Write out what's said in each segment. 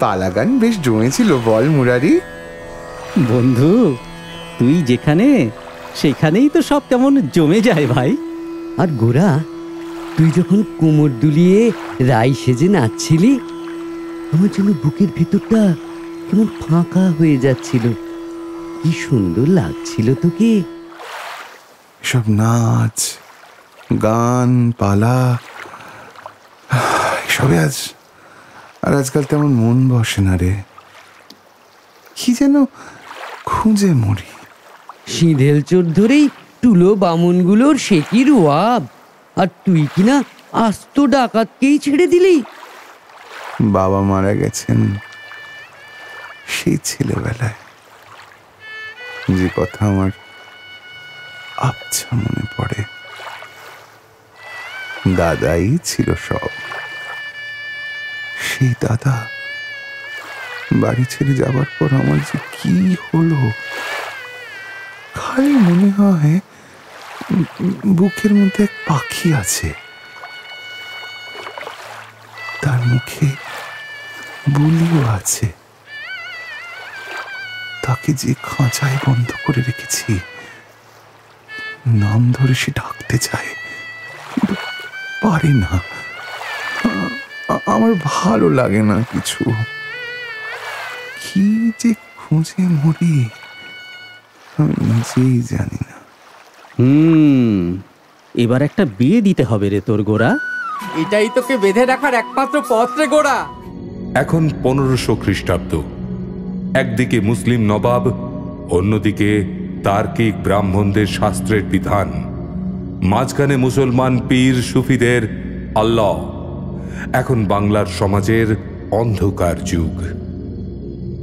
পালাগান বেশ জমেছিল বল মুরারি। বন্ধু তুই যেখানে সেখানেই তো সব কেমন জমে যায় ভাই। আর গোরা তুই যখন কোমর দুলিয়ে রাই সেজে নাচছিলি আমার জন্য বুকের ভিতরটা কেমন ফাঁকা হয়ে যাচ্ছিল। কি সুন্দর লাগছিল তোকে। সব নাচ গান পালা সবে আজ আর আজকাল তেমন মন বসে না রে। কি যেন খুঁজে মরি। সিঁধেল চোর ধরেই তুলো বামুনগুলোর সে কি রোয়াব? আর তুই কিনা আস্ত ডাকাতকেই ছেড়ে দিলি? বাবা মারা গেছেন সেই ছেলেবেলায়। যে কথা আমার আচ্ছা মনে পড়ে। দাদাই ছিল সব। সেই দাদা? বাড়ি ছেড়ে যাবার পর আমার যে কি হলো? খালি মনে হয় বুকের মধ্যে এক পাখি আছে। তার মুখে বুলিও আছে। তাকে যে খাঁচায় বন্ধ করে রেখেছি, নাম ধরে সে ডাকতে চায়, কিন্তু পারে না। আমার ভালো লাগে না কিছু। কি যে খুঁজে মরি আমি নিজেই জানি না। হুম এবার একটা বিয়ে দিতে হবে রে তোর গোড়া এটাই তোকে বেঁধে রাখার একমাত্র পথ রে গোড়া এখন পনেরোশো খ্রিস্টাব্দ। একদিকে মুসলিম নবাব অন্যদিকে তার্কিক ব্রাহ্মণদের শাস্ত্রের বিধান। মাঝখানে মুসলমান পীর সুফিদের আল্লাহ। এখন বাংলার সমাজের অন্ধকার যুগ।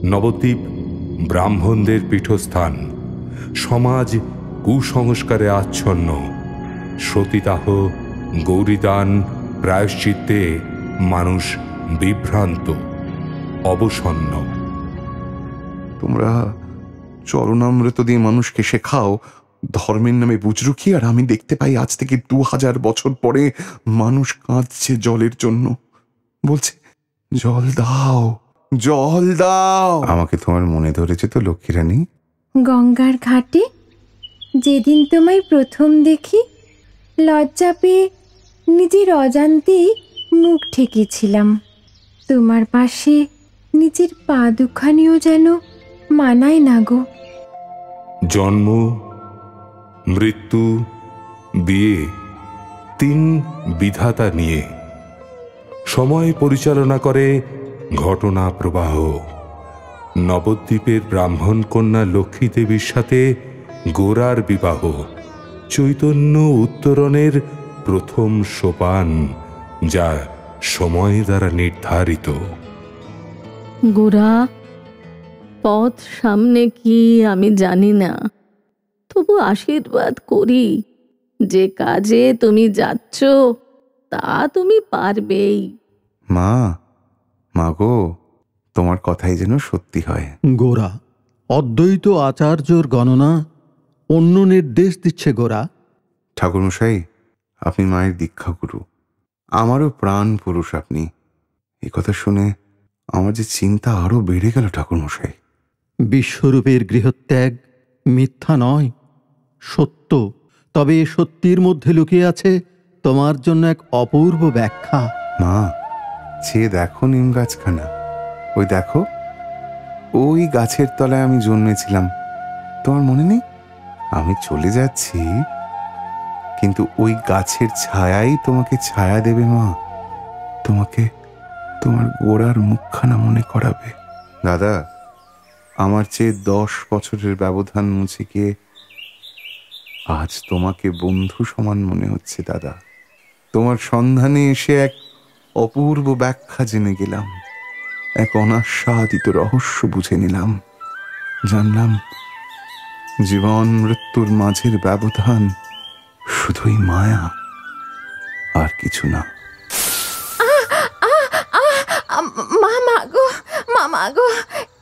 নবদ্বীপ ব্রাহ্মণদের পীঠস্থান। সমাজ কুসংস্কারে আচ্ছন্ন। সতীদাহ, গৌরীদান প্রায়শ্চিত্তে মানুষ বিভ্রান্ত, অবসন্ন। তোমরা চরণামৃত দিয়ে মানুষকে শেখাও ধর্মের নামে বুজরুকি আর আমি দেখতে পাই আজ থেকে দু হাজার বছর পরে মানুষ কাঁদছে জলের জন্য। বলছে জল দাও জল দাও। আমাকে তোমার মনে ধরেছে তো লক্ষ্মীরানী। গঙ্গার ঘাটে যেদিন তোমায় প্রথম দেখি লজ্জা পেয়ে নিজের অজান্তেই মুখ ঠেকেছিলাম তোমার পাশে নিজের পা দুখানিও যেন মানায় না গো। জন্ম মৃত্যু বিয়ে তিন বিধাতা নিয়ে সময় পরিচালনা করে ঘটনা প্রবাহ। নবদ্বীপের ব্রাহ্মণ কন্যা লক্ষ্মী দেবীর সাথে গোরার বিবাহ, চৈতন্য উত্তরণের প্রথম সোপান যা সময় দ্বারা নির্ধারিত। গোরা, পথ সামনে কি আমি জানি না। তবু আশীর্বাদ করি। যে কাজে তুমি যাচ্ছ তা তুমি পারবেই। মা মা গো তোমার কথাই যেন সত্যি হয়। গোরা অদ্বৈত আচার্যর গণনা অন্য নির্দেশ দিচ্ছে গোরা। ঠাকুরমশাই আপনি মায়ের দীক্ষা গুরু আমারও প্রাণ পুরুষ আপনি। এ কথা শুনে আমার যে চিন্তা আরও বেড়ে গেল ঠাকুরমশাই। বিশ্বরূপের গৃহত্যাগ মিথ্যা নয়। সত্য। তবে এ সত্যির মধ্যে লুকিয়ে আছে তোমার জন্য এক অপূর্ব ব্যাখ্যা। মা চেয়ে দেখো নিম গাছখানা। ওই দেখো ওই গাছের তলায় আমি জন্মেছিলাম। তোমার মনে নেই? আমি চলে যাচ্ছি। কিন্তু ওই গাছের ছায়াই তোমাকে ছায়া দেবে মা। তোমাকে তোমার গোড়ার মুখখানা মনে করাবে। দাদা আমার চেয়ে দশ বছরের ব্যবধান মুছে গিয়ে আজ তোমাকে বন্ধু সমান মনে হচ্ছে দাদা। তোমার সন্ধানে এসে এক অপূর্ব ব্যাখ্যা জেনে গেলাম। এক অনাস্বাদিত রহস্য বুঝে নিলাম। জানলাম জীবন মৃত্যুর মাঝের ব্যবধান শুধুই মায়া আর কিছু না। মামা গো মামা গো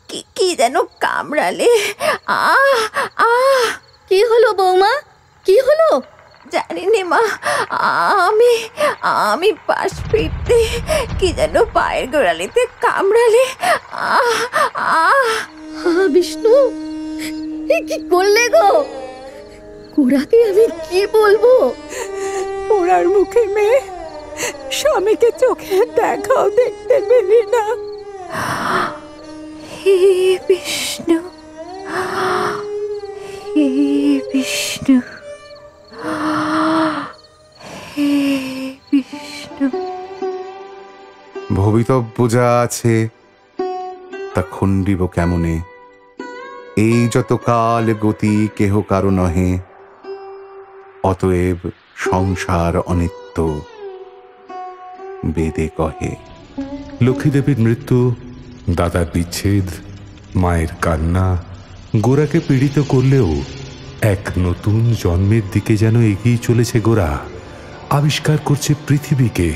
কি কি যেন কামড়ালে। আহ আহ। কি হলো বৌমা? কি হলো? জানি নে মা আমি আমি পাশ ফিরতে কি যেন পায়ের গোড়ালিতে কামড়ালে হা বিষ্ণু কি করলে গো? কুড়াকে আমি কি বলব? পোড়ার মুখে মেয়ে স্বামীকে চোখে দেখাও দেখতে পেলি না। হে বিষ্ণু হে বিষ্ণু। ভবিতব্য যা আছে, তা খণ্ডিব কেমনে? এই যত কাল গতি কেহ কারও নহে, অতএব সংসার অনিত্য। বেদে কহে, লক্ষ্মীদেবীর মৃত্যু, দাদার বিচ্ছেদ, মায়ের কান্না, গোরাকে পীড়িত করলেও এক নতুন জন্মের দিকে যেন এগিয়ে চলেছে গোরা, আবিষ্কার করছে পৃথিবীকে।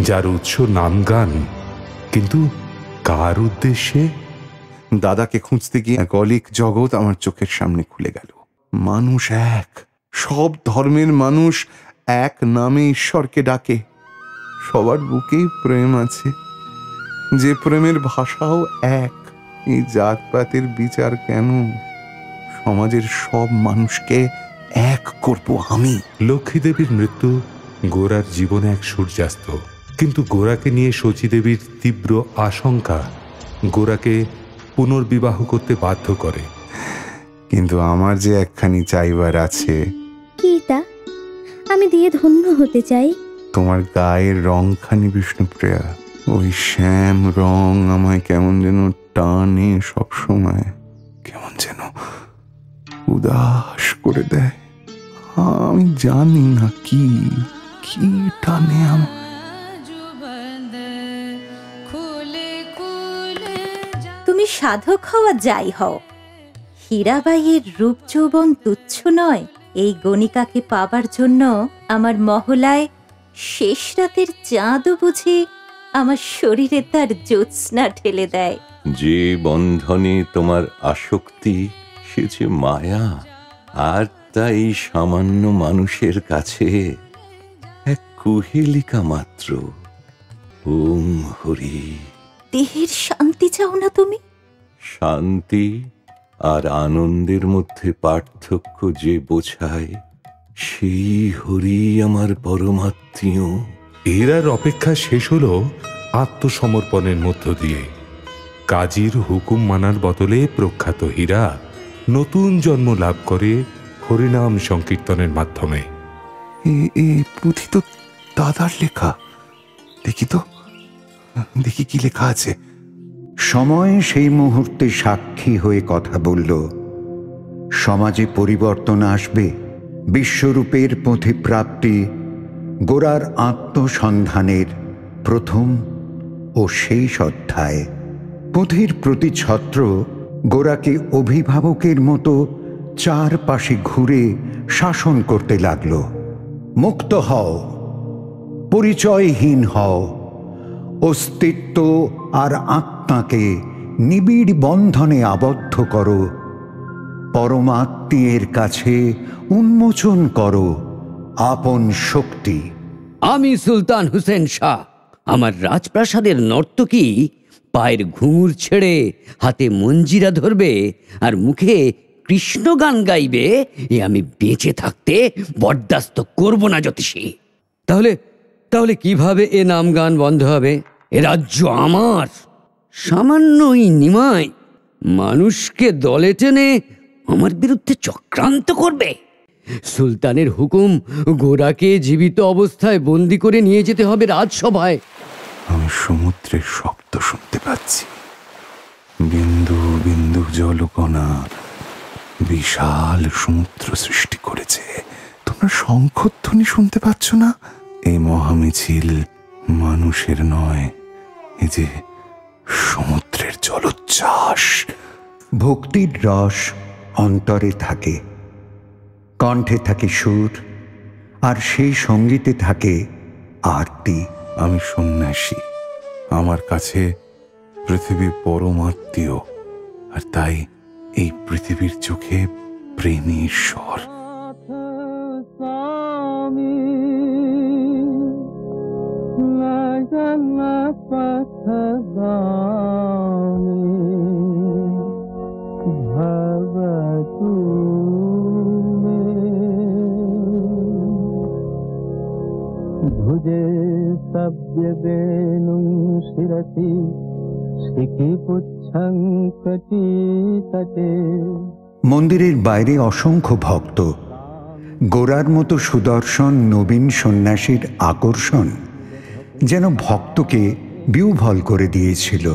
যার উৎস নাম গান। কিন্তু কার উদ্দেশ্যে? দাদাকে খুঁজতে গিয়ে এক অলিক জগৎ আমার চোখের সামনে খুলে গেল। মানুষ এক সব ধর্মের মানুষ এক নামে ঈশ্বরকে ডাকে। সবার বুকেই প্রেম আছে। যে প্রেমের ভাষাও এক এই জাতপাতের বিচার কেন? সমাজের সব মানুষকে এক করব আমি। লক্ষ্মীদেবীর মৃত্যু গোরার জীবনে এক সূর্যাস্ত। কিন্তু গোরাকে নিয়ে শচীদেবীর তীব্র আশঙ্কা গোরাকে পুনর্বিবাহ করতে বাধ্য করে। কিন্তু আমার যে একখানি চাইবার আছে। কি তা? আমি দিয়ে ধন্য হতে চাই। তোমার গায়ের রংখানি বিষ্ণুপ্রিয়া ওই শ্যাম রং আমায় কেমন যেন টানে সব সময় কেমন যেন উদাস করে দেয়। আমি জানি না কি কি টানে আমার সাধক হওয়া যাই হও। হীরাবাইয়ের রূপ যৌবন তুচ্ছ নয় এই গণিকাকে পাবার জন্য আমার মহলায় শেষ রাতের চাঁদও বুঝি আমার শরীরে তার জ্যোৎস্না ঠেলে দেয়। যে বন্ধনে তোমার আসক্তি সে যে মায়া আর তাই সামান্য মানুষের কাছে এক কুহেলিকা মাত্র। ওম হরি। দেহের শান্তি চাও না তুমি? শান্তি আর আনন্দের মধ্যে পার্থক্য যে বোঝায় সেই হরি আমার পরমাত্মীয়। এরার অপেক্ষা শেষ হল আত্মসমর্পণের মধ্য দিয়ে। কাজীর হুকুম মানার বদলে প্রখ্যাত হীরা নতুন জন্ম লাভ করে হরিনাম সংকীর্তনের মাধ্যমে। এ এ পুঁথি তো দাদার লেখা। দেখি তো দেখি কি লেখা আছে। সময় সেই মুহূর্তে সাক্ষী হয়ে কথা বলল। সমাজে পরিবর্তন আসবে, বিশ্বরূপের পথে প্রাপ্তি, গোড়ার আত্মসন্ধানের প্রথম ও শেষ অধ্যায়। পথির প্রতিছত্র গোড়াকে অভিভাবকের মতো চারপাশে ঘুরে শাসন করতে লাগল। মুক্ত হও, পরিচয়হীন হও, অস্তিত্ব আর আত্মাকে নিবিড় বন্ধনে আবদ্ধ করো। পরমাত্মীয়ের কাছে উন্মোচন করো। আপন শক্তি। আমি সুলতান হুসেন শাহ। আমার রাজপ্রাসাদের নর্তকী পায়ের ঘুঙুর ছেড়ে হাতে মঞ্জিরা ধরবে আর মুখে কৃষ্ণ গান গাইবে? এ আমি বেঁচে থাকতে বরদাস্ত করব না জ্যোতিষী। তাহলে তাহলে কীভাবে এ নাম গান বন্ধ হবে? এ রাজ্য আমার। সামান্য নিমায় মানুষকে দলে টেনে আমার বিরুদ্ধে চক্রান্ত করবে। সুলতানের হুকুম গোরাকে জীবিত অবস্থায় বন্দি করে নিয়ে যেতে হবে রাজসভায়। আমি সমুদ্রের শব্দ শুনতে পাচ্ছি। বিন্দু বিন্দু জলকণা বিশাল সমুদ্র সৃষ্টি করেছে। তোমরা শঙ্খধ্বনি শুনতে পাচ্ছ না? এই মহামিছিল মানুষের নয় এ যে সমুদ্রের জলোচ্ছ্বাস। ভক্তির রস অন্তরে থাকে, কণ্ঠে থাকে সুর, আর সেই সঙ্গীতে থাকে আরতি। আমি সন্ন্যাসী, আমার কাছে পৃথিবী পরমাত্মীয় আর তাই এই পৃথিবীর চোখে প্রেমী ঈশ্বর। Oh তটে মন্দিরের বাইরে অসংখ্য ভক্ত, গোরার মতো সুদর্শন নবীন সন্ন্যাসীর আকর্ষণ যেন ভক্তকে বিউভল করে দিয়েছিল।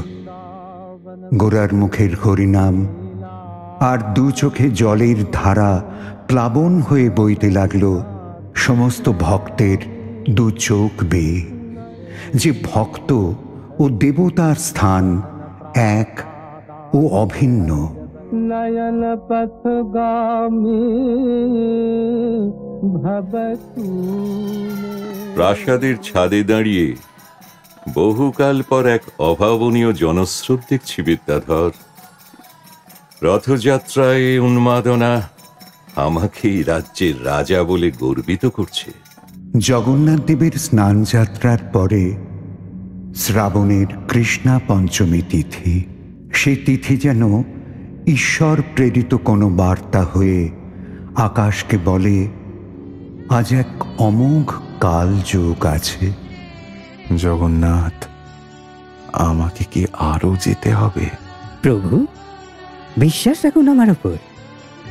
গোরার মুখের হরিনাম আর দু চোখে জলের ধারা প্লাবন হয়ে বইতে লাগল সমস্ত ভক্তের দু চোখ বেয়ে। যে ভক্ত ও দেবতার স্থান এক ও অভিন্ন। নয়ন পথগামী প্রাসাদের ছাদে দাঁড়িয়ে বহুকাল পর এক অভাবনীয় জনস্রোত দেখছি বিদ্যাধর। রথযাত্রায় উন্মাদনা আমাকে রাজ্যের রাজা বলে গর্বিত করছে। জগন্নাথ দেবের স্নান যাত্রার পরে শ্রাবণের কৃষ্ণা পঞ্চমী তিথি। সে তিথি যেন ঈশ্বর প্রেরিত কোনো বার্তা হয়ে আকাশকে বলে আজ এক অমোঘ কাল যোগ আছে। জগন্নাথ আমাকে কি আরও যেতে হবে? প্রভু বিশ্বাস রাখুন আমার উপর।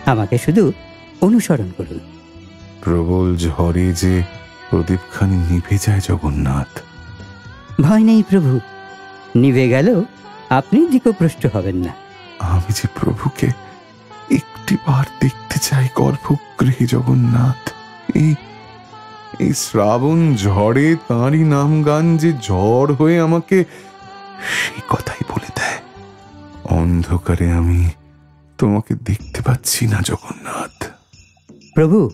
আমাকে শুধু অনুসরণ করুন। প্রবল ঝড়ে যে প্রদীপখানি নিভে যায় জগন্নাথ ভয় নেই প্রভু। নিভে গেল আপনি দিকপ্রষ্ট হবেন না। আমি যে প্রভুকে একটি বার দেখতে চাই গর্ভগৃহে জগন্নাথ। এই এই শ্রাবণ ঝড়ে তাঁরই নাম গান যে ঝড় হয়ে আমাকে সেই কথাই বলে দেয়। অন্ধকারে আমি তোমাকে দেখতে পাচ্ছি না জগন্নাথ। প্রভু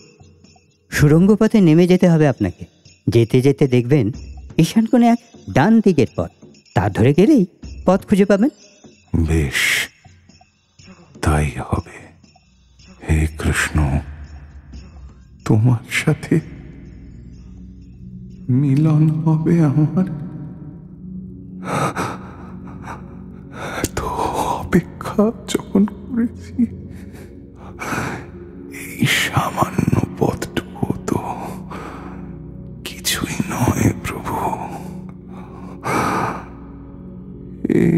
সুরঙ্গ পথে নেমে যেতে হবে আপনাকে। যেতে যেতে দেখবেন ঈশান কোণে এক ডান দিকের পথ। তা ধরে গেলেই পথ খুঁজে পাবেন। বেশ, তাই হবে। হে কৃষ্ণ, তোমার সাথে মিলন হবে আমার। এত অপেক্ষা যখন করেছি, এই সামান্য হে